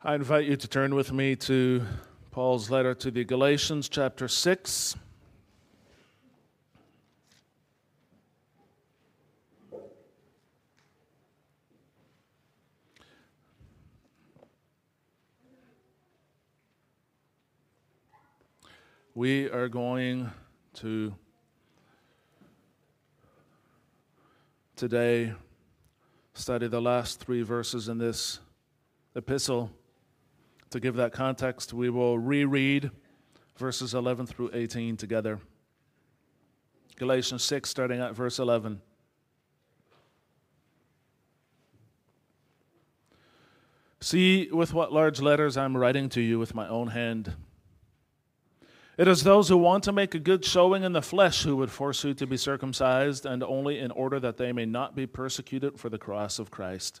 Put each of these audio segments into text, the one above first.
I invite you to turn with me to Paul's letter to the Galatians, chapter 6. We are going to today study the last three verses in this epistle. To give that context, we will reread verses 11 through 18 together. Galatians 6, starting at verse 11. See with what large letters I'm writing to you with my own hand. It is those who want to make a good showing in the flesh who would force you to be circumcised, and only in order that they may not be persecuted for the cross of Christ.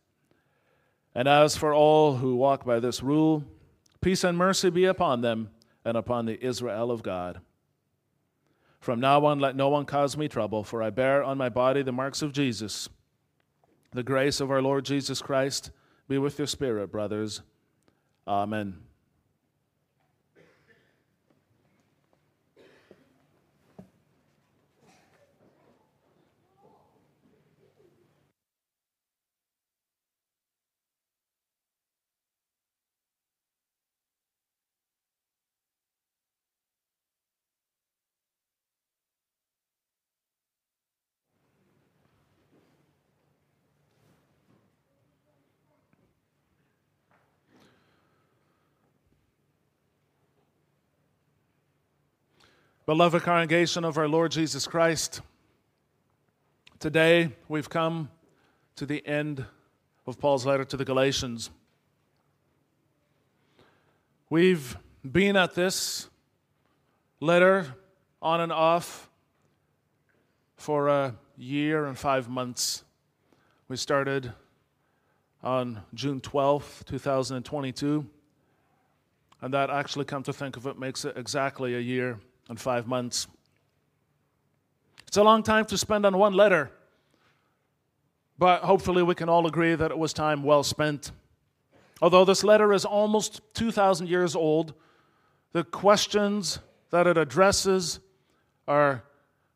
And as for all who walk by this rule, peace and mercy be upon them and upon the Israel of God. From now on, let no one cause me trouble, for I bear on my body the marks of Jesus. The grace of our Lord Jesus Christ be with your spirit, brothers. Amen. Beloved congregation of our Lord Jesus Christ, today we've come to the end of Paul's letter to the Galatians. We've been at this letter on and off for a year and five months. We started on June 12th, 2022, and that actually, come to think of it, makes it exactly a year and five months. It's a long time to spend on one letter, but hopefully we can all agree that it was time well spent. Although this letter is almost 2,000 years old, the questions that it addresses are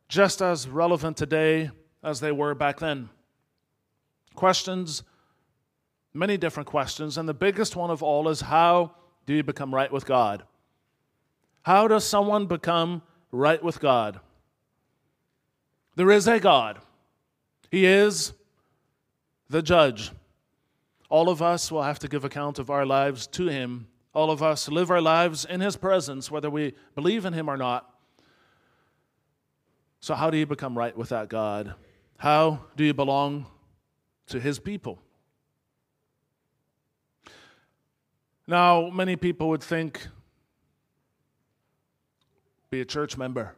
just as relevant today as they were back then. Questions, many different questions, and the biggest one of all is how do you become right with God? How does someone become right with God? There is a God. He is the judge. All of us will have to give account of our lives to Him. All of us live our lives in His presence, whether we believe in Him or not. So, how do you become right with that God? How do you belong to His people? Now, many people would think be a church member,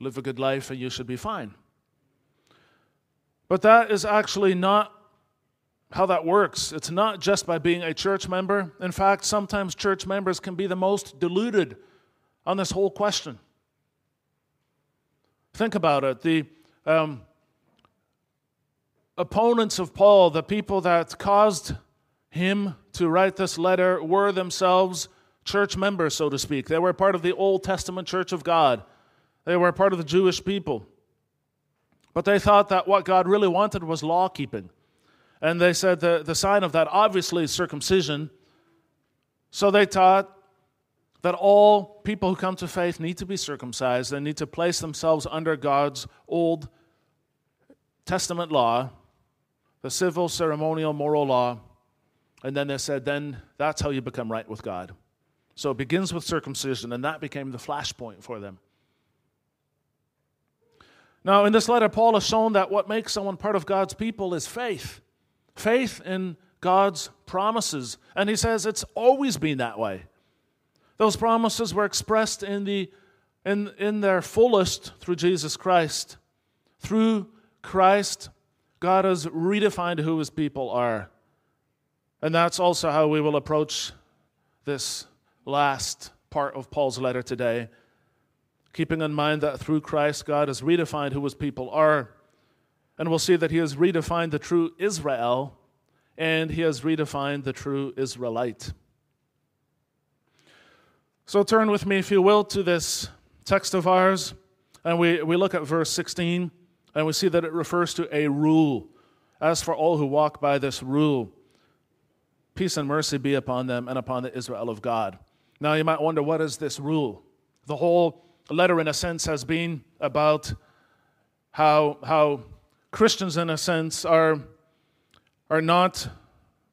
live a good life, and you should be fine. But that is actually not how that works. It's not just by being a church member. In fact, sometimes church members can be the most deluded on this whole question. Think about it. The um, opponents of Paul, the people that caused him to write this letter, were themselves church members, so to speak. They were part of the Old Testament church of God, they were part of the Jewish people. But they thought that what God really wanted was law keeping. And they said the, the sign of that, obviously, is circumcision. So they taught that all people who come to faith need to be circumcised. They need to place themselves under God's Old Testament law, the civil, ceremonial, moral law. And then they said, then that's how you become right with God. So it begins with circumcision, and that became the flashpoint for them. Now, in this letter, Paul has shown that what makes someone part of God's people is faith faith in God's promises. And he says it's always been that way. Those promises were expressed in, the, in, in their fullest through Jesus Christ. Through Christ, God has redefined who his people are. And that's also how we will approach this last part of Paul's letter today, keeping in mind that through Christ, God has redefined who his people are. And we'll see that he has redefined the true Israel and he has redefined the true Israelite. So turn with me, if you will, to this text of ours, and we, we look at verse 16, and we see that it refers to a rule. As for all who walk by this rule, peace and mercy be upon them and upon the Israel of God. Now you might wonder, what is this rule? The whole letter, in a sense, has been about how, how Christians, in a sense, are, are not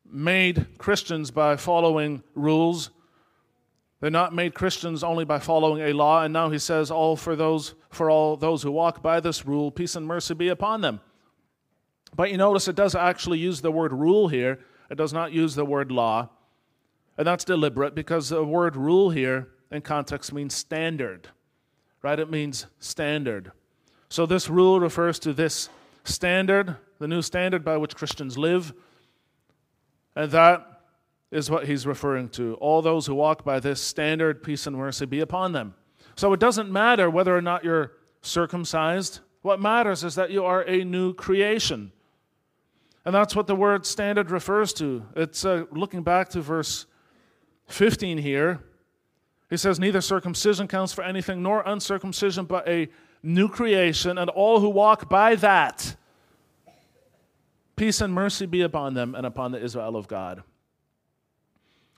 made Christians by following rules they're not made Christians only by following a law, and now he says, All for those for all those who walk by this rule, peace and mercy be upon them. But you notice it does actually use the word rule here. It does not use the word law. And that's deliberate because the word rule here in context means standard. Right? It means standard. So this rule refers to this standard, the new standard by which Christians live. And that is what he's referring to. All those who walk by this standard, peace and mercy be upon them. So it doesn't matter whether or not you're circumcised. What matters is that you are a new creation. And that's what the word standard refers to. It's uh, looking back to verse 15 here. He says, Neither circumcision counts for anything, nor uncircumcision, but a new creation, and all who walk by that, peace and mercy be upon them and upon the Israel of God.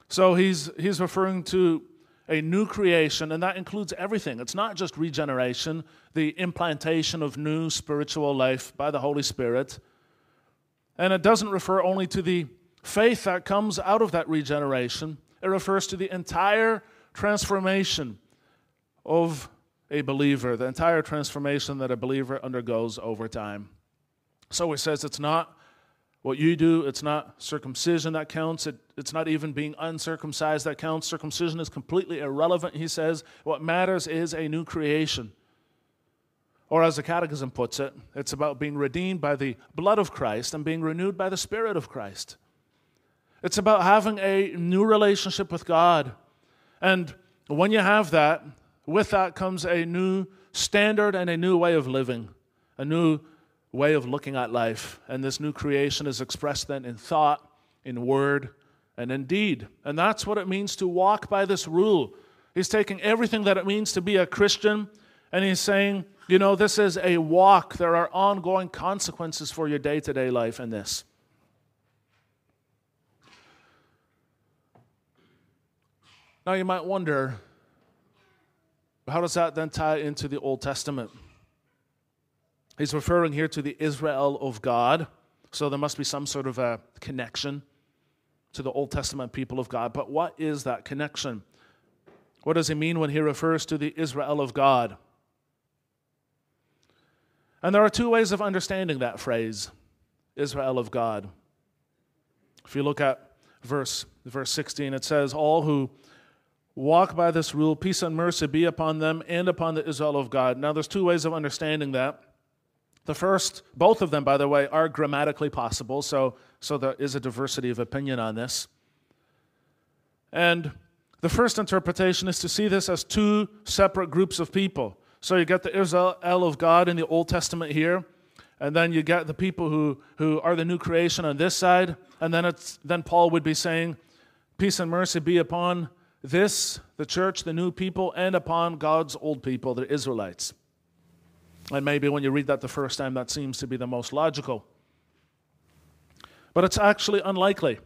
So he's, he's referring to a new creation, and that includes everything. It's not just regeneration, the implantation of new spiritual life by the Holy Spirit. And it doesn't refer only to the faith that comes out of that regeneration, it refers to the entire transformation of a believer, the entire transformation that a believer undergoes over time. So he says it's not what you do, it's not circumcision that counts. It, it's not even being uncircumcised that counts. Circumcision is completely irrelevant, he says. What matters is a new creation. Or, as the Catechism puts it, it's about being redeemed by the blood of Christ and being renewed by the Spirit of Christ. It's about having a new relationship with God. And when you have that, with that comes a new standard and a new way of living, a new way of looking at life. And this new creation is expressed then in thought, in word, and in deed. And that's what it means to walk by this rule. He's taking everything that it means to be a Christian and he's saying, you know, this is a walk. There are ongoing consequences for your day to day life in this. Now you might wonder, how does that then tie into the Old Testament? He's referring here to the Israel of God. So there must be some sort of a connection to the Old Testament people of God. But what is that connection? What does he mean when he refers to the Israel of God? And there are two ways of understanding that phrase, Israel of God. If you look at verse, verse 16, it says, All who walk by this rule, peace and mercy be upon them and upon the Israel of God. Now, there's two ways of understanding that. The first, both of them, by the way, are grammatically possible, so, so there is a diversity of opinion on this. And the first interpretation is to see this as two separate groups of people. So you get the Israel of God in the Old Testament here, and then you get the people who, who are the new creation on this side, and then, it's, then Paul would be saying, Peace and mercy be upon this, the church, the new people, and upon God's old people, the Israelites. And maybe when you read that the first time, that seems to be the most logical. But it's actually unlikely.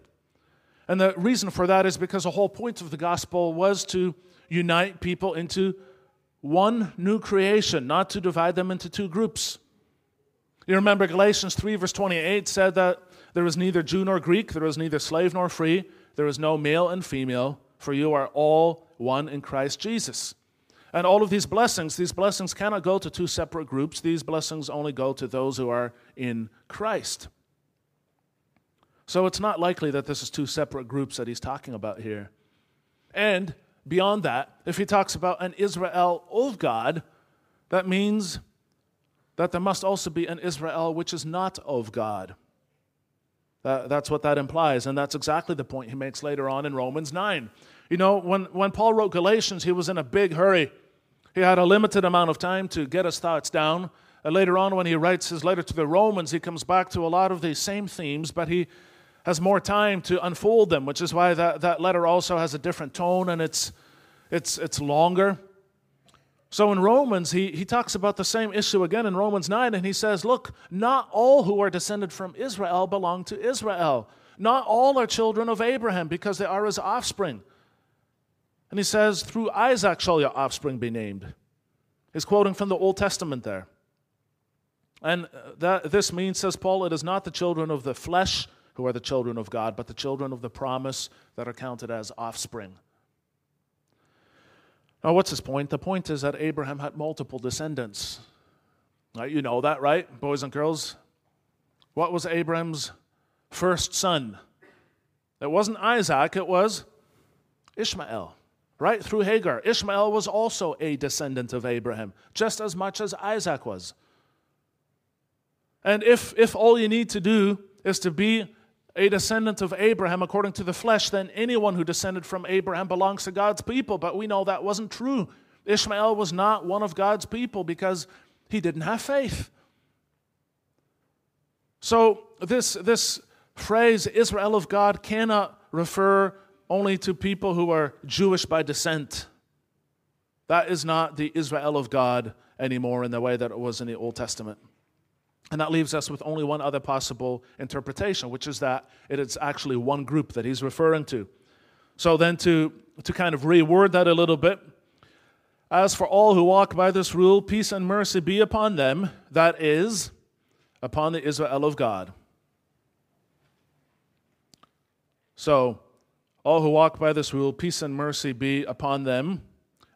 And the reason for that is because the whole point of the gospel was to unite people into one new creation, not to divide them into two groups. You remember Galatians 3, verse 28 said that there is neither Jew nor Greek, there is neither slave nor free, there is no male and female, for you are all one in Christ Jesus. And all of these blessings, these blessings cannot go to two separate groups. These blessings only go to those who are in Christ. So it's not likely that this is two separate groups that he's talking about here. And beyond that, if he talks about an Israel of God, that means that there must also be an Israel which is not of God. That, that's what that implies, and that's exactly the point he makes later on in Romans 9. You know, when, when Paul wrote Galatians, he was in a big hurry. He had a limited amount of time to get his thoughts down. And later on, when he writes his letter to the Romans, he comes back to a lot of these same themes, but he has more time to unfold them, which is why that, that letter also has a different tone and it's, it's, it's longer. So in Romans, he, he talks about the same issue again in Romans 9, and he says, Look, not all who are descended from Israel belong to Israel. Not all are children of Abraham because they are his offspring. And he says, Through Isaac shall your offspring be named. He's quoting from the Old Testament there. And uh, that, this means, says Paul, it is not the children of the flesh who are the children of God, but the children of the promise that are counted as offspring. Now, what's his point? The point is that Abraham had multiple descendants. Now, you know that, right, boys and girls? What was Abraham's first son? It wasn't Isaac, it was Ishmael, right? Through Hagar. Ishmael was also a descendant of Abraham, just as much as Isaac was. And if, if all you need to do is to be a descendant of Abraham according to the flesh, then anyone who descended from Abraham belongs to God's people. But we know that wasn't true. Ishmael was not one of God's people because he didn't have faith. So, this, this phrase, Israel of God, cannot refer only to people who are Jewish by descent. That is not the Israel of God anymore in the way that it was in the Old Testament. And that leaves us with only one other possible interpretation, which is that it is actually one group that he's referring to. So then, to, to kind of reword that a little bit, as for all who walk by this rule, peace and mercy be upon them, that is, upon the Israel of God. So, all who walk by this rule, peace and mercy be upon them,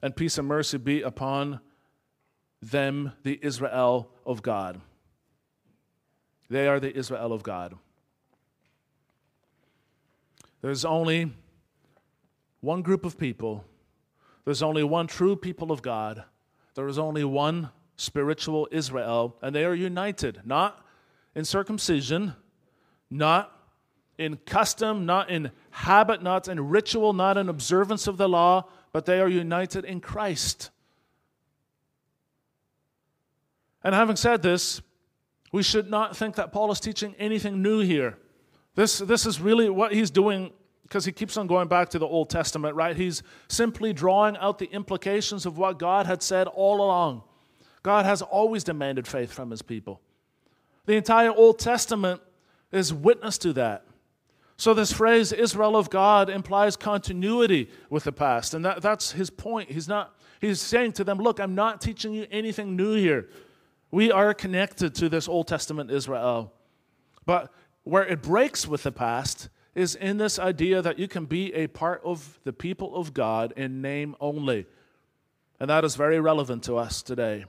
and peace and mercy be upon them, the Israel of God. They are the Israel of God. There's only one group of people, there's only one true people of God, there is only one spiritual Israel, and they are united, not in circumcision, not in custom, not in habit, not in ritual, not in observance of the law, but they are united in Christ. And having said this, we should not think that Paul is teaching anything new here. This, this is really what he's doing because he keeps on going back to the Old Testament, right? He's simply drawing out the implications of what God had said all along. God has always demanded faith from his people. The entire Old Testament is witness to that. So, this phrase, Israel of God, implies continuity with the past. And that, that's his point. He's, not, he's saying to them, Look, I'm not teaching you anything new here. We are connected to this Old Testament Israel. But where it breaks with the past is in this idea that you can be a part of the people of God in name only. And that is very relevant to us today.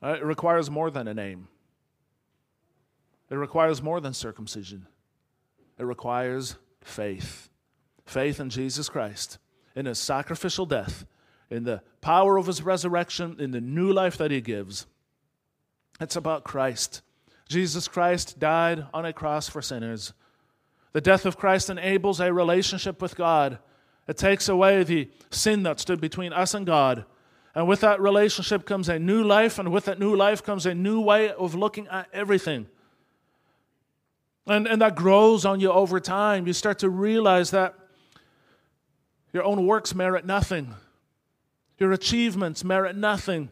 Uh, it requires more than a name, it requires more than circumcision. It requires faith faith in Jesus Christ, in his sacrificial death in the power of his resurrection, in the new life that he gives. It's about Christ. Jesus Christ died on a cross for sinners. The death of Christ enables a relationship with God. It takes away the sin that stood between us and God. And with that relationship comes a new life, and with that new life comes a new way of looking at everything. And, and that grows on you over time. You start to realize that your own works merit nothing. Your achievements merit nothing.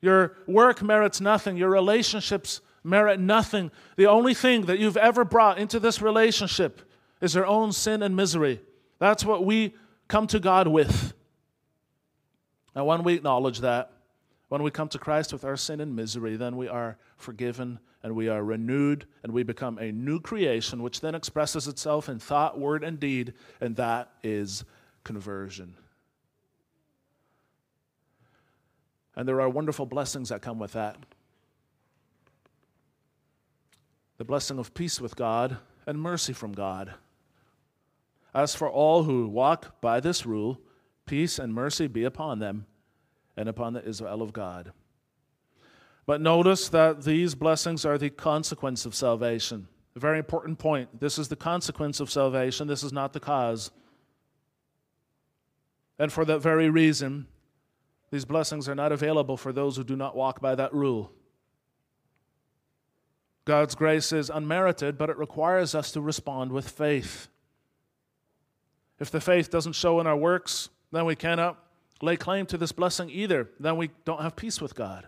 Your work merits nothing. Your relationships merit nothing. The only thing that you've ever brought into this relationship is your own sin and misery. That's what we come to God with. And when we acknowledge that, when we come to Christ with our sin and misery, then we are forgiven and we are renewed and we become a new creation, which then expresses itself in thought, word, and deed, and that is conversion. And there are wonderful blessings that come with that. the blessing of peace with God and mercy from God. As for all who walk by this rule, peace and mercy be upon them and upon the Israel of God. But notice that these blessings are the consequence of salvation. A very important point. This is the consequence of salvation, this is not the cause. And for that very reason, these blessings are not available for those who do not walk by that rule. God's grace is unmerited, but it requires us to respond with faith. If the faith doesn't show in our works, then we cannot lay claim to this blessing either. Then we don't have peace with God.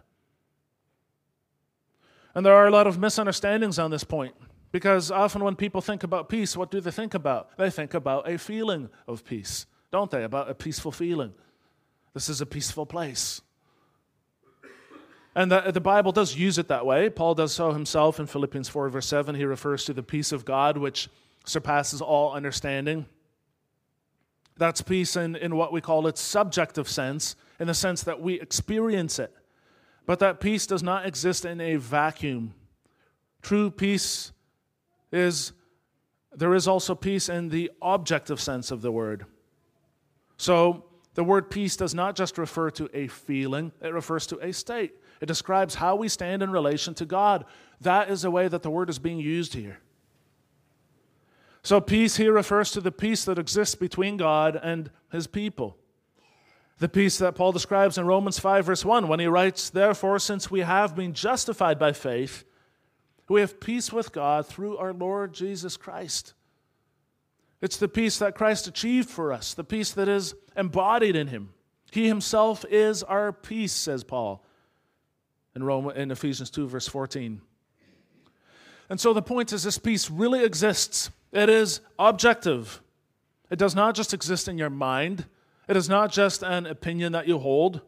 And there are a lot of misunderstandings on this point because often when people think about peace, what do they think about? They think about a feeling of peace, don't they? About a peaceful feeling. This is a peaceful place. And the, the, Bible does use it that way. Paul does so himself in Philippians 4, verse 7. He refers to the peace of God, which surpasses all understanding. That's peace in, in what we call its subjective sense, in the sense that we experience it. But that peace does not exist in a vacuum. True peace is, there is also peace in the objective sense of the word. So, the word peace does not just refer to a feeling, it refers to a state. It describes how we stand in relation to God. That is the way that the word is being used here. So, peace here refers to the peace that exists between God and his people. The peace that Paul describes in Romans 5, verse 1, when he writes, Therefore, since we have been justified by faith, we have peace with God through our Lord Jesus Christ. It's the peace that Christ achieved for us, the peace that is embodied in him. He himself is our peace, says Paul in, Rome, in Ephesians 2, verse 14. And so the point is, this peace really exists. It is objective. It does not just exist in your mind, it is not just an opinion that you hold.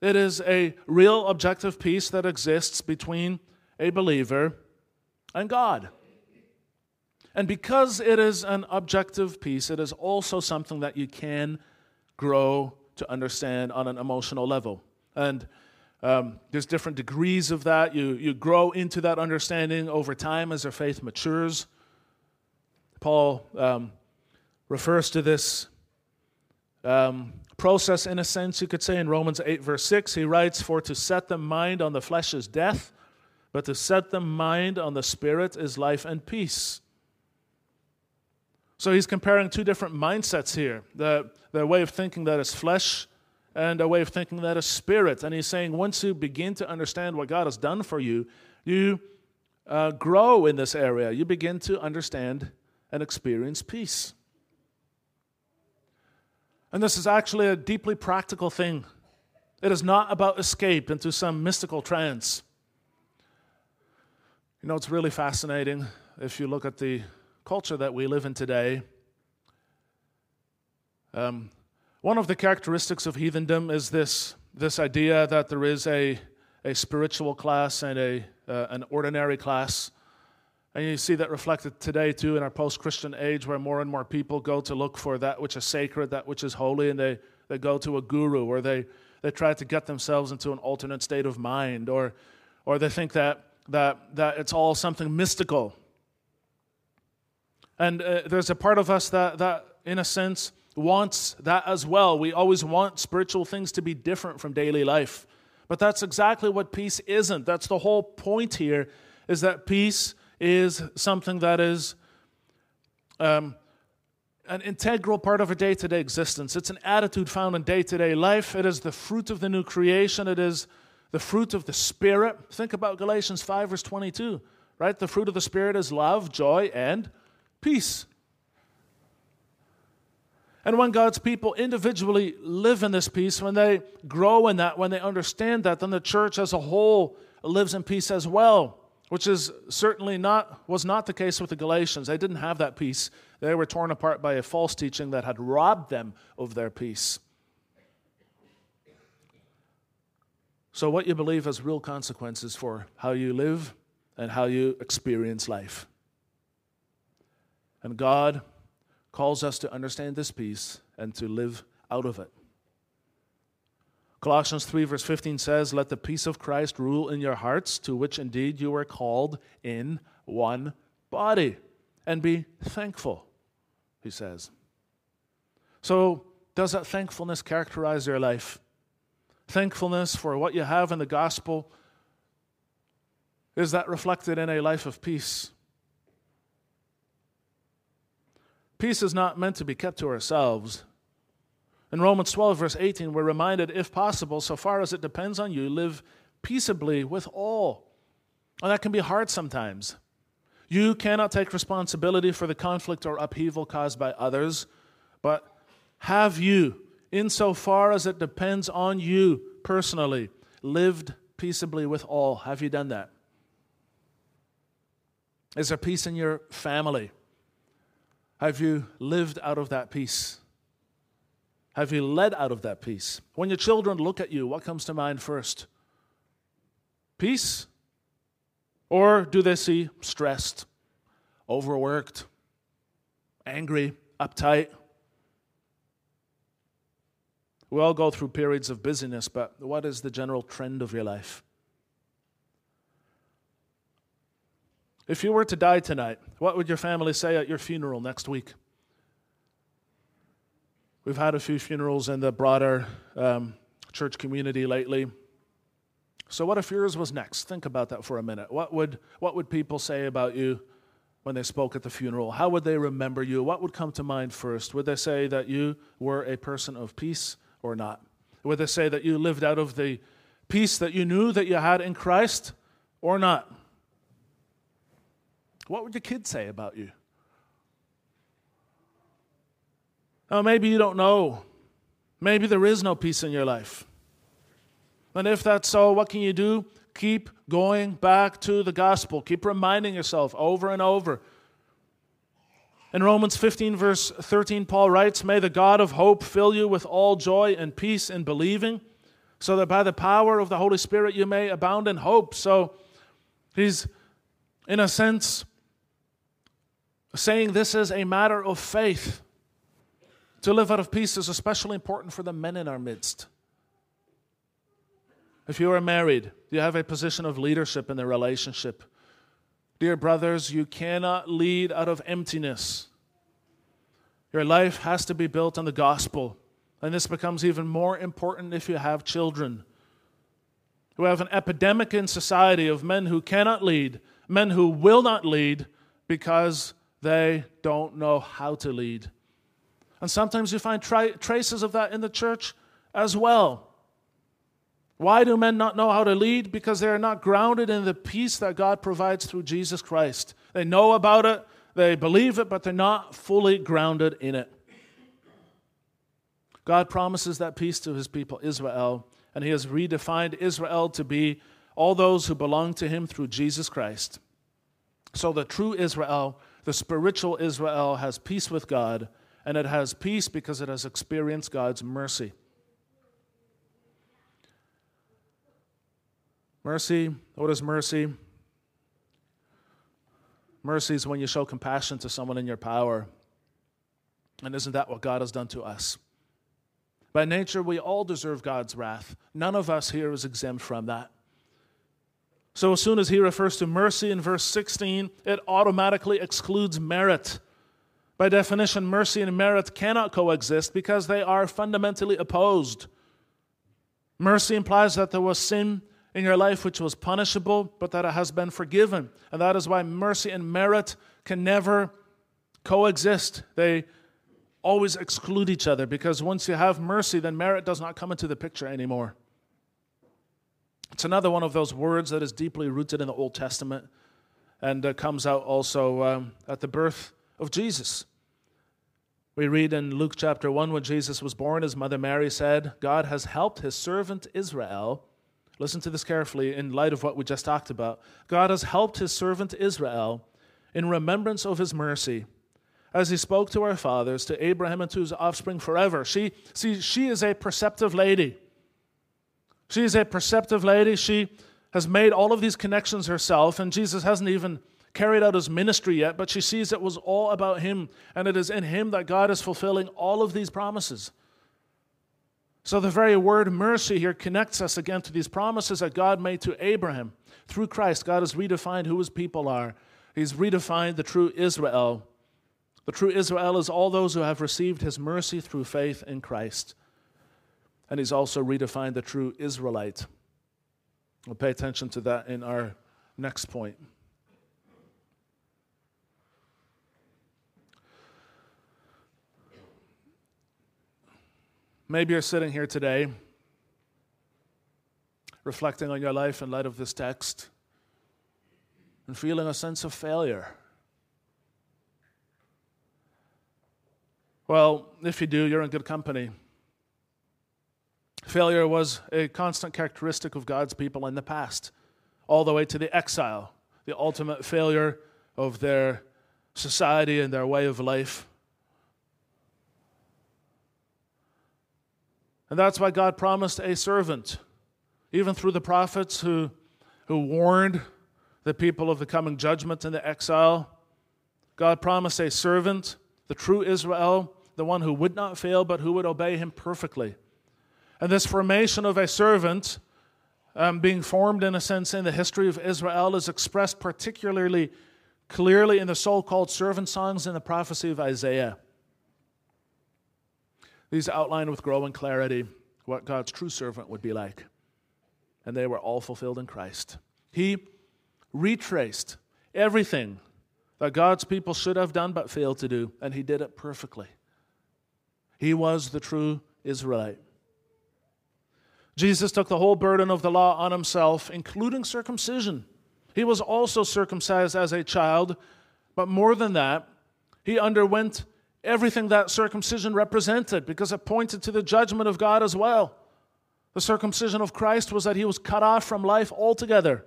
It is a real objective peace that exists between a believer and God. And because it is an objective peace, it is also something that you can grow to understand on an emotional level. And um, there's different degrees of that. You, you grow into that understanding over time as your faith matures. Paul um, refers to this um, process, in a sense, you could say, in Romans 8, verse 6. He writes, For to set the mind on the flesh is death, but to set the mind on the spirit is life and peace. So he's comparing two different mindsets here the, the way of thinking that is flesh and a way of thinking that is spirit. And he's saying once you begin to understand what God has done for you, you uh, grow in this area. You begin to understand and experience peace. And this is actually a deeply practical thing. It is not about escape into some mystical trance. You know, it's really fascinating if you look at the culture that we live in today. Um, one of the characteristics of heathendom is this, this idea that there is a, a spiritual class and a, uh, an ordinary class. And you see that reflected today, too, in our post Christian age, where more and more people go to look for that which is sacred, that which is holy, and they, they go to a guru, or they, they try to get themselves into an alternate state of mind, or, or they think that, that, that it's all something mystical. And uh, there's a part of us that, that, in a sense, wants that as well. We always want spiritual things to be different from daily life. But that's exactly what peace isn't. That's the whole point here is that peace is something that is um, an integral part of our day to day existence. It's an attitude found in day to day life. It is the fruit of the new creation. It is the fruit of the Spirit. Think about Galatians 5, verse 22, right? The fruit of the Spirit is love, joy, and peace. And when God's people individually live in this peace, when they grow in that, when they understand that, then the church as a whole lives in peace as well, which is certainly not was not the case with the Galatians. They didn't have that peace. They were torn apart by a false teaching that had robbed them of their peace. So what you believe has real consequences for how you live and how you experience life. And God calls us to understand this peace and to live out of it. Colossians 3, verse 15 says, Let the peace of Christ rule in your hearts, to which indeed you were called in one body, and be thankful, he says. So, does that thankfulness characterize your life? Thankfulness for what you have in the gospel, is that reflected in a life of peace? Peace is not meant to be kept to ourselves. In Romans 12, verse 18, we're reminded, if possible, so far as it depends on you, live peaceably with all. And that can be hard sometimes. You cannot take responsibility for the conflict or upheaval caused by others, but have you, insofar as it depends on you personally, lived peaceably with all? Have you done that? Is there peace in your family? Have you lived out of that peace? Have you led out of that peace? When your children look at you, what comes to mind first? Peace? Or do they see stressed, overworked, angry, uptight? We all go through periods of busyness, but what is the general trend of your life? If you were to die tonight, what would your family say at your funeral next week? We've had a few funerals in the broader um, church community lately. So, what if yours was next? Think about that for a minute. What would, what would people say about you when they spoke at the funeral? How would they remember you? What would come to mind first? Would they say that you were a person of peace or not? Would they say that you lived out of the peace that you knew that you had in Christ or not? What would your kids say about you? Oh, maybe you don't know. Maybe there is no peace in your life. And if that's so, what can you do? Keep going back to the gospel. Keep reminding yourself over and over. In Romans 15, verse 13, Paul writes, May the God of hope fill you with all joy and peace in believing, so that by the power of the Holy Spirit you may abound in hope. So he's, in a sense, saying this is a matter of faith. To live out of peace is especially important for the men in our midst. If you are married, you have a position of leadership in the relationship. Dear brothers, you cannot lead out of emptiness. Your life has to be built on the gospel. And this becomes even more important if you have children. We have an epidemic in society of men who cannot lead, men who will not lead because they don't know how to lead. And sometimes you find tra- traces of that in the church as well. Why do men not know how to lead? Because they are not grounded in the peace that God provides through Jesus Christ. They know about it, they believe it, but they're not fully grounded in it. God promises that peace to his people, Israel, and he has redefined Israel to be all those who belong to him through Jesus Christ. So the true Israel the spiritual Israel has peace with God, and it has peace because it has experienced God's mercy. Mercy, what is mercy? Mercy is when you show compassion to someone in your power. And isn't that what God has done to us? By nature, we all deserve God's wrath. None of us here is exempt from that. So, as soon as he refers to mercy in verse 16, it automatically excludes merit. By definition, mercy and merit cannot coexist because they are fundamentally opposed. Mercy implies that there was sin in your life which was punishable, but that it has been forgiven. And that is why mercy and merit can never coexist. They always exclude each other because once you have mercy, then merit does not come into the picture anymore. It's another one of those words that is deeply rooted in the Old Testament and uh, comes out also um, at the birth of Jesus. We read in Luke chapter 1 when Jesus was born, his mother Mary said, God has helped his servant Israel. Listen to this carefully in light of what we just talked about. God has helped his servant Israel in remembrance of his mercy as he spoke to our fathers, to Abraham and to his offspring forever. She, see, she is a perceptive lady. She is a perceptive lady. She has made all of these connections herself, and Jesus hasn't even carried out his ministry yet, but she sees it was all about him, and it is in him that God is fulfilling all of these promises. So, the very word mercy here connects us again to these promises that God made to Abraham. Through Christ, God has redefined who his people are. He's redefined the true Israel. The true Israel is all those who have received his mercy through faith in Christ. And he's also redefined the true Israelite. We'll pay attention to that in our next point. Maybe you're sitting here today reflecting on your life in light of this text and feeling a sense of failure. Well, if you do, you're in good company. Failure was a constant characteristic of God's people in the past, all the way to the exile, the ultimate failure of their society and their way of life. And that's why God promised a servant, even through the prophets who, who warned the people of the coming judgment and the exile. God promised a servant, the true Israel, the one who would not fail, but who would obey him perfectly. And this formation of a servant, um, being formed in a sense in the history of Israel, is expressed particularly clearly in the so called servant songs in the prophecy of Isaiah. These outline with growing clarity what God's true servant would be like. And they were all fulfilled in Christ. He retraced everything that God's people should have done but failed to do, and he did it perfectly. He was the true Israelite. Jesus took the whole burden of the law on himself, including circumcision. He was also circumcised as a child, but more than that, he underwent everything that circumcision represented because it pointed to the judgment of God as well. The circumcision of Christ was that he was cut off from life altogether.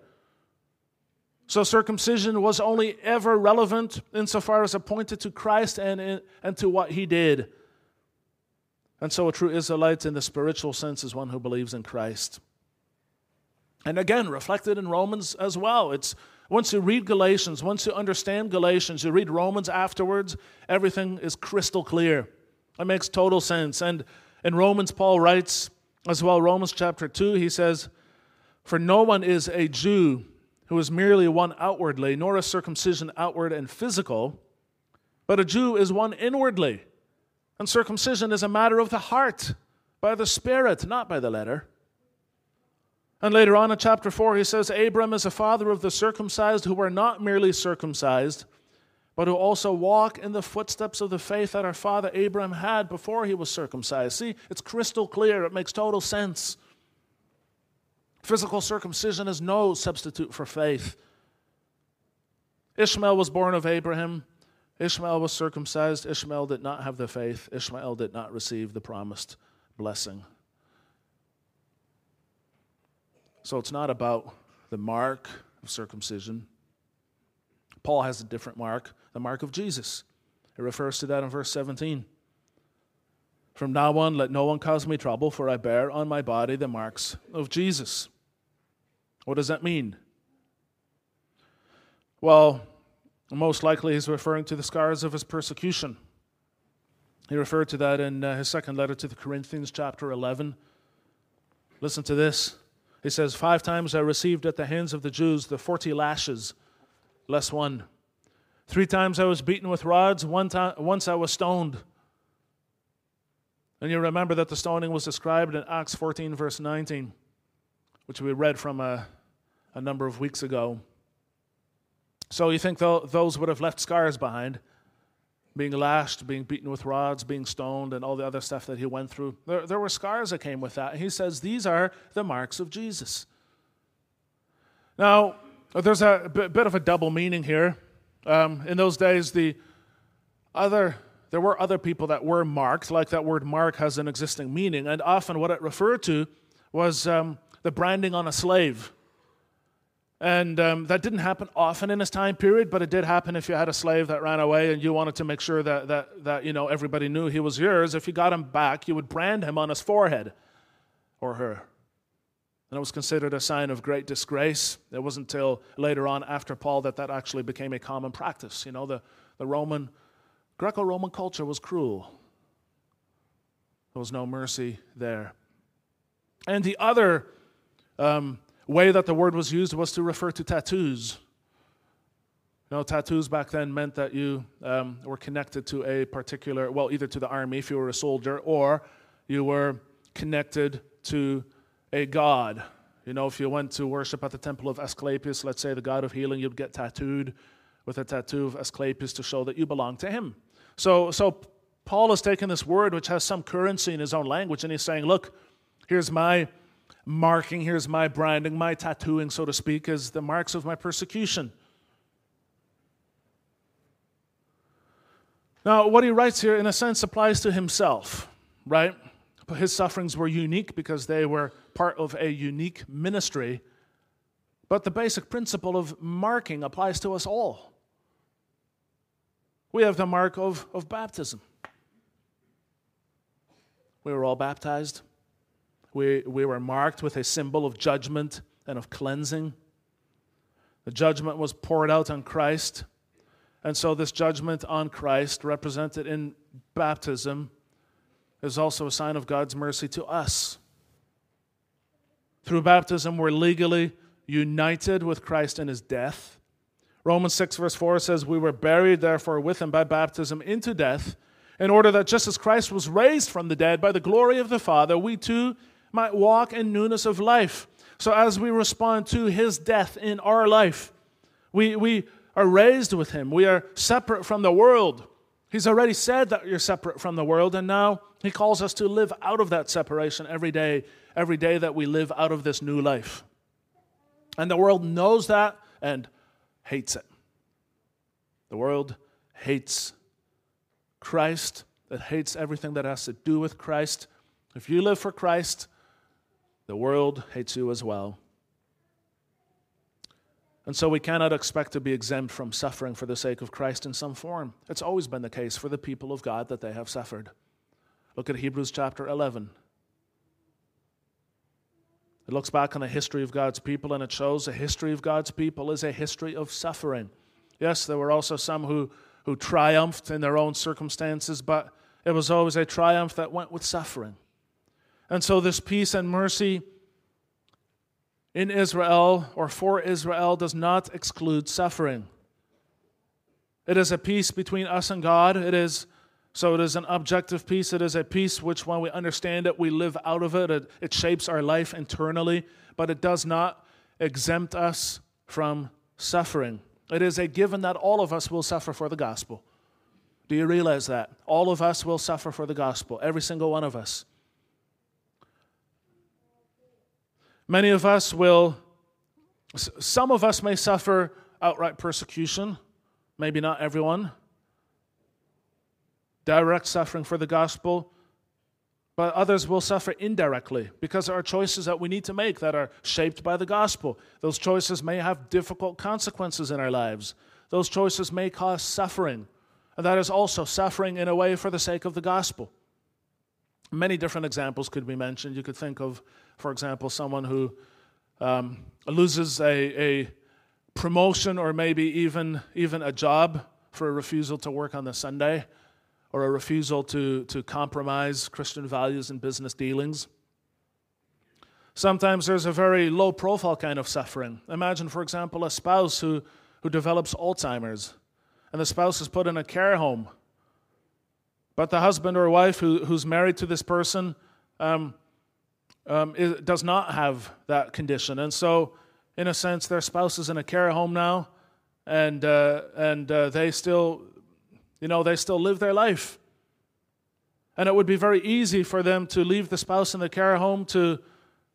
So circumcision was only ever relevant insofar as it pointed to Christ and, and to what he did. And so a true Israelite in the spiritual sense is one who believes in Christ. And again, reflected in Romans as well. It's once you read Galatians, once you understand Galatians, you read Romans afterwards, everything is crystal clear. It makes total sense. And in Romans, Paul writes as well, Romans chapter 2, he says, For no one is a Jew who is merely one outwardly, nor a circumcision outward and physical, but a Jew is one inwardly. And circumcision is a matter of the heart, by the Spirit, not by the letter. And later on in chapter 4, he says, Abram is a father of the circumcised who were not merely circumcised, but who also walk in the footsteps of the faith that our father Abram had before he was circumcised. See, it's crystal clear, it makes total sense. Physical circumcision is no substitute for faith. Ishmael was born of Abraham. Ishmael was circumcised. Ishmael did not have the faith. Ishmael did not receive the promised blessing. So it's not about the mark of circumcision. Paul has a different mark, the mark of Jesus. It refers to that in verse 17. From now on, let no one cause me trouble, for I bear on my body the marks of Jesus. What does that mean? Well, most likely he's referring to the scars of his persecution. He referred to that in uh, his second letter to the Corinthians, chapter 11. Listen to this. He says, Five times I received at the hands of the Jews the 40 lashes, less one. Three times I was beaten with rods, one time, once I was stoned. And you remember that the stoning was described in Acts 14, verse 19, which we read from a, a number of weeks ago. So you think those would have left scars behind? Being lashed, being beaten with rods, being stoned, and all the other stuff that he went through. There, there were scars that came with that. he says these are the marks of Jesus. Now, there's a bit of a double meaning here. Um, in those days, the other there were other people that were marked, like that word mark has an existing meaning, and often what it referred to was um, the branding on a slave. And um, that didn't happen often in his time period, but it did happen if you had a slave that ran away and you wanted to make sure that, that, that you know, everybody knew he was yours. If you got him back, you would brand him on his forehead or her. And it was considered a sign of great disgrace. It wasn't until later on, after Paul, that that actually became a common practice. You know, the, the Roman, Greco Roman culture was cruel, there was no mercy there. And the other um, way that the word was used was to refer to tattoos. You know, tattoos back then meant that you um, were connected to a particular, well, either to the army if you were a soldier, or you were connected to a god. You know, if you went to worship at the temple of Asclepius, let's say the god of healing, you'd get tattooed with a tattoo of Asclepius to show that you belong to him. So, so Paul has taken this word, which has some currency in his own language, and he's saying, look, here's my marking, here's my branding, my tattooing, so to speak, as the marks of my persecution. Now, what he writes here, in a sense, applies to himself, right? But his sufferings were unique because they were part of a unique ministry. But the basic principle of marking applies to us all. We have the mark of, of baptism. We were all baptized. We, we were marked with a symbol of judgment and of cleansing. The judgment was poured out on Christ. And so, this judgment on Christ, represented in baptism, is also a sign of God's mercy to us. Through baptism, we're legally united with Christ in his death. Romans 6, verse 4 says, We were buried, therefore, with him by baptism into death, in order that just as Christ was raised from the dead by the glory of the Father, we too might walk in newness of life. So, as we respond to his death in our life, we, we are raised with him. We are separate from the world. He's already said that you're separate from the world, and now he calls us to live out of that separation every day, every day that we live out of this new life. And the world knows that and hates it. The world hates Christ, it hates everything that has to do with Christ. If you live for Christ, the world hates you as well. And so we cannot expect to be exempt from suffering for the sake of Christ in some form. It's always been the case for the people of God that they have suffered. Look at Hebrews chapter 11. It looks back on the history of God's people and it shows the history of God's people is a history of suffering. Yes, there were also some who, who triumphed in their own circumstances, but it was always a triumph that went with suffering. And so, this peace and mercy in Israel or for Israel does not exclude suffering. It is a peace between us and God. It is so it is an objective peace. It is a peace which, when we understand it, we live out of it. It, it shapes our life internally, but it does not exempt us from suffering. It is a given that all of us will suffer for the gospel. Do you realize that? All of us will suffer for the gospel, every single one of us. Many of us will, some of us may suffer outright persecution, maybe not everyone. Direct suffering for the gospel, but others will suffer indirectly because there are choices that we need to make that are shaped by the gospel. Those choices may have difficult consequences in our lives. Those choices may cause suffering, and that is also suffering in a way for the sake of the gospel. Many different examples could be mentioned. You could think of for example, someone who um, loses a, a promotion or maybe even, even a job for a refusal to work on the Sunday or a refusal to, to compromise Christian values in business dealings. Sometimes there's a very low profile kind of suffering. Imagine, for example, a spouse who, who develops Alzheimer's and the spouse is put in a care home. But the husband or wife who, who's married to this person um, um, does not have that condition. And so, in a sense, their spouse is in a care home now, and, uh, and uh, they still, you know, they still live their life. And it would be very easy for them to leave the spouse in the care home to,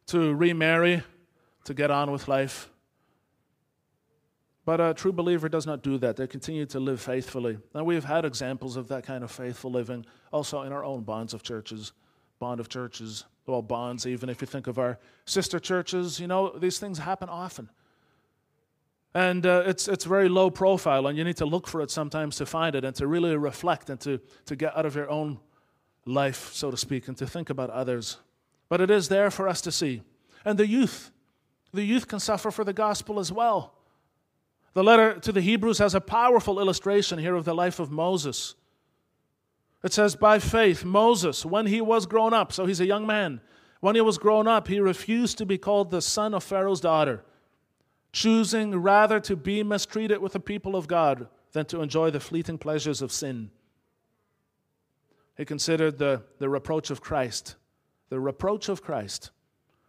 to remarry, to get on with life. But a true believer does not do that. They continue to live faithfully. And we've had examples of that kind of faithful living also in our own bonds of churches, bond of churches well, bonds, even if you think of our sister churches, you know, these things happen often. And uh, it's, it's very low profile, and you need to look for it sometimes to find it and to really reflect and to, to get out of your own life, so to speak, and to think about others. But it is there for us to see. And the youth, the youth can suffer for the gospel as well. The letter to the Hebrews has a powerful illustration here of the life of Moses. It says, by faith, Moses, when he was grown up, so he's a young man, When he was grown up, he refused to be called the son of Pharaoh's daughter, choosing rather to be mistreated with the people of God than to enjoy the fleeting pleasures of sin. He considered the, the reproach of Christ, the reproach of Christ,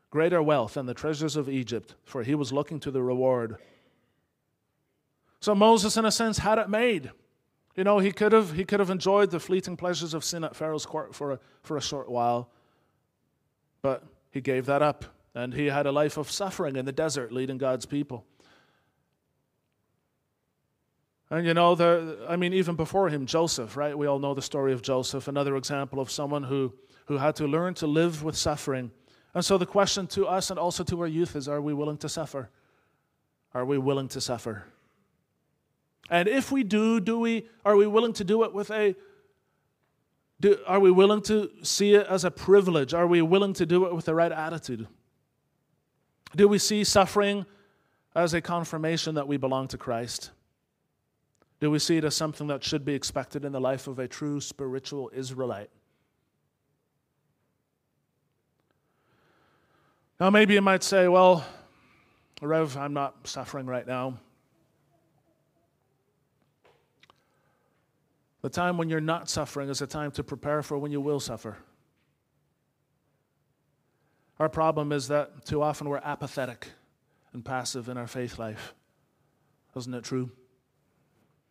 greater wealth than the treasures of Egypt, for he was looking to the reward. So Moses, in a sense, had it made. You know, he could have, he could have enjoyed the fleeting pleasures of sin at Pharaoh's court for a, for a short while, but he gave that up, and he had a life of suffering in the desert leading God's people. And you know, the, I mean, even before him, Joseph, right? We all know the story of Joseph, another example of someone who, who had to learn to live with suffering. And so the question to us and also to our youth is are we willing to suffer? Are we willing to suffer? And if we do, do we, are we willing to do it with a, do, are we willing to see it as a privilege? Are we willing to do it with the right attitude? Do we see suffering as a confirmation that we belong to Christ? Do we see it as something that should be expected in the life of a true spiritual Israelite? Now, maybe you might say, well, Rev, I'm not suffering right now. The time when you're not suffering is a time to prepare for when you will suffer. Our problem is that too often we're apathetic and passive in our faith life. Isn't it true?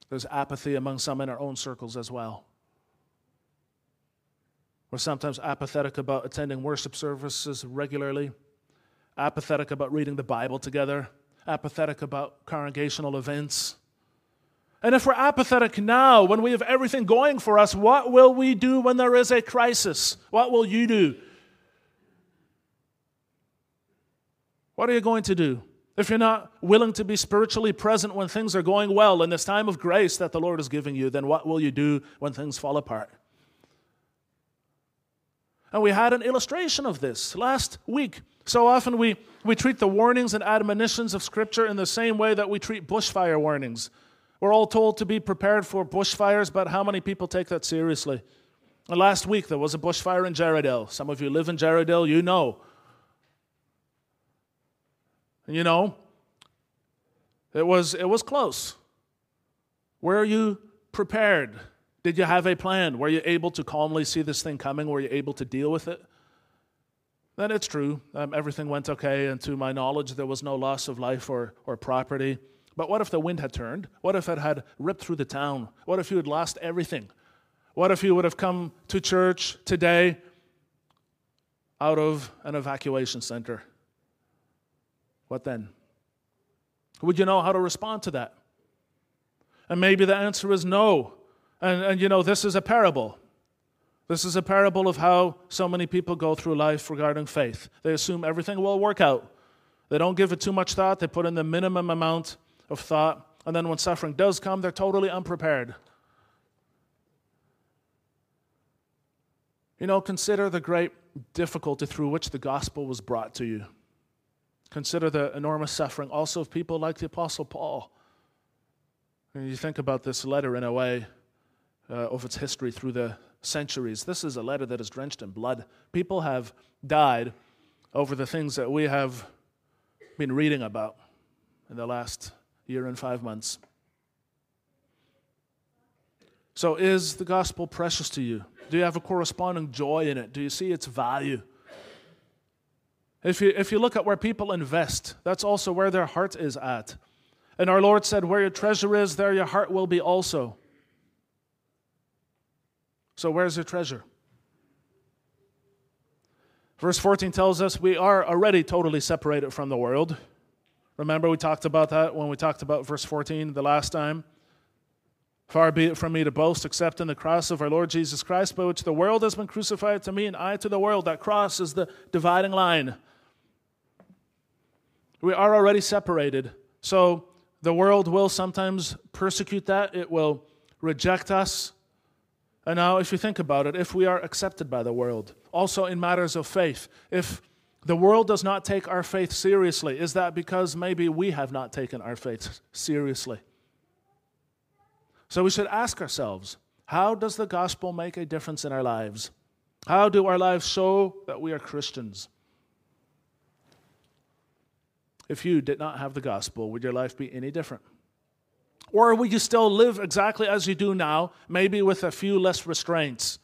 There's apathy among some in our own circles as well. We're sometimes apathetic about attending worship services regularly, apathetic about reading the Bible together, apathetic about congregational events. And if we're apathetic now, when we have everything going for us, what will we do when there is a crisis? What will you do? What are you going to do? if you're not willing to be spiritually present when things are going well in this time of grace that the Lord is giving you, then what will you do when things fall apart? And we had an illustration of this last week. So often we, we treat the warnings and admonitions of Scripture in the same way that we treat bushfire warnings. We're all told to be prepared for bushfires, but how many people take that seriously? Last week there was a bushfire in Jarrahdale. Some of you live in Jarrahdale, you know. You know, it was, it was close. Were you prepared? Did you have a plan? Were you able to calmly see this thing coming? Were you able to deal with it? Then it's true. Um, everything went okay, and to my knowledge, there was no loss of life or, or property. But what if the wind had turned? What if it had ripped through the town? What if you had lost everything? What if you would have come to church today out of an evacuation center? What then? Would you know how to respond to that? And maybe the answer is no. And, and you know, this is a parable. This is a parable of how so many people go through life regarding faith. They assume everything will work out. They don't give it too much thought, they put in the minimum amount of thought, and then when suffering does come, they're totally unprepared. You know, consider the great difficulty through which the gospel was brought to you. Consider the enormous suffering also of people like the Apostle Paul. And you think about this letter in a way uh, of its history through the centuries. This is a letter that is drenched in blood. People have died over the things that we have been reading about in the last year and five months. So, is the gospel precious to you? Do you have a corresponding joy in it? Do you see its value? If you, if you look at where people invest, that's also where their heart is at. And our Lord said, Where your treasure is, there your heart will be also. So, where's your treasure? Verse 14 tells us we are already totally separated from the world. Remember, we talked about that when we talked about verse 14 the last time. Far be it from me to boast except in the cross of our Lord Jesus Christ, by which the world has been crucified to me and I to the world. That cross is the dividing line. We are already separated. So the world will sometimes persecute that, it will reject us. And now, if you think about it, if we are accepted by the world, also in matters of faith, if the world does not take our faith seriously. Is that because maybe we have not taken our faith seriously? So we should ask ourselves how does the gospel make a difference in our lives? How do our lives show that we are Christians? If you did not have the gospel, would your life be any different? Or would you still live exactly as you do now, maybe with a few less restraints?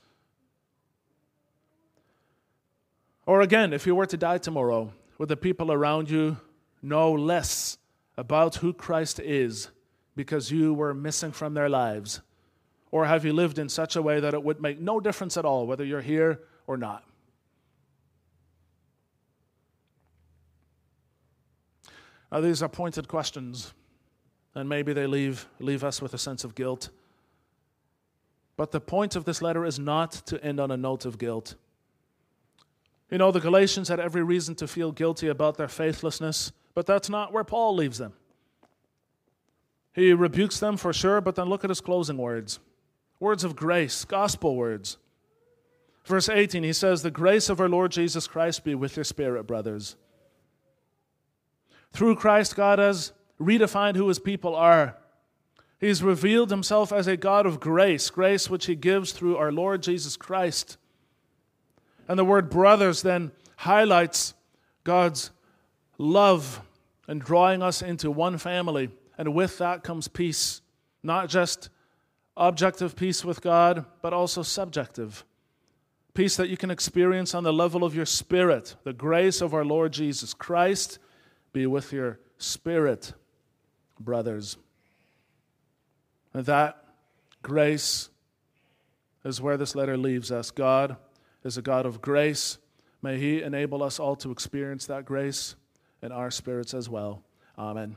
Or again, if you were to die tomorrow, would the people around you know less about who Christ is because you were missing from their lives? Or have you lived in such a way that it would make no difference at all whether you're here or not? Now, these are pointed questions, and maybe they leave, leave us with a sense of guilt. But the point of this letter is not to end on a note of guilt. You know, the Galatians had every reason to feel guilty about their faithlessness, but that's not where Paul leaves them. He rebukes them for sure, but then look at his closing words words of grace, gospel words. Verse 18, he says, The grace of our Lord Jesus Christ be with your spirit, brothers. Through Christ, God has redefined who his people are. He's revealed himself as a God of grace, grace which he gives through our Lord Jesus Christ. And the word brothers then highlights God's love and drawing us into one family. And with that comes peace, not just objective peace with God, but also subjective. Peace that you can experience on the level of your spirit, the grace of our Lord Jesus Christ be with your spirit, brothers. And that grace is where this letter leaves us. God is a God of grace. May He enable us all to experience that grace in our spirits as well. Amen.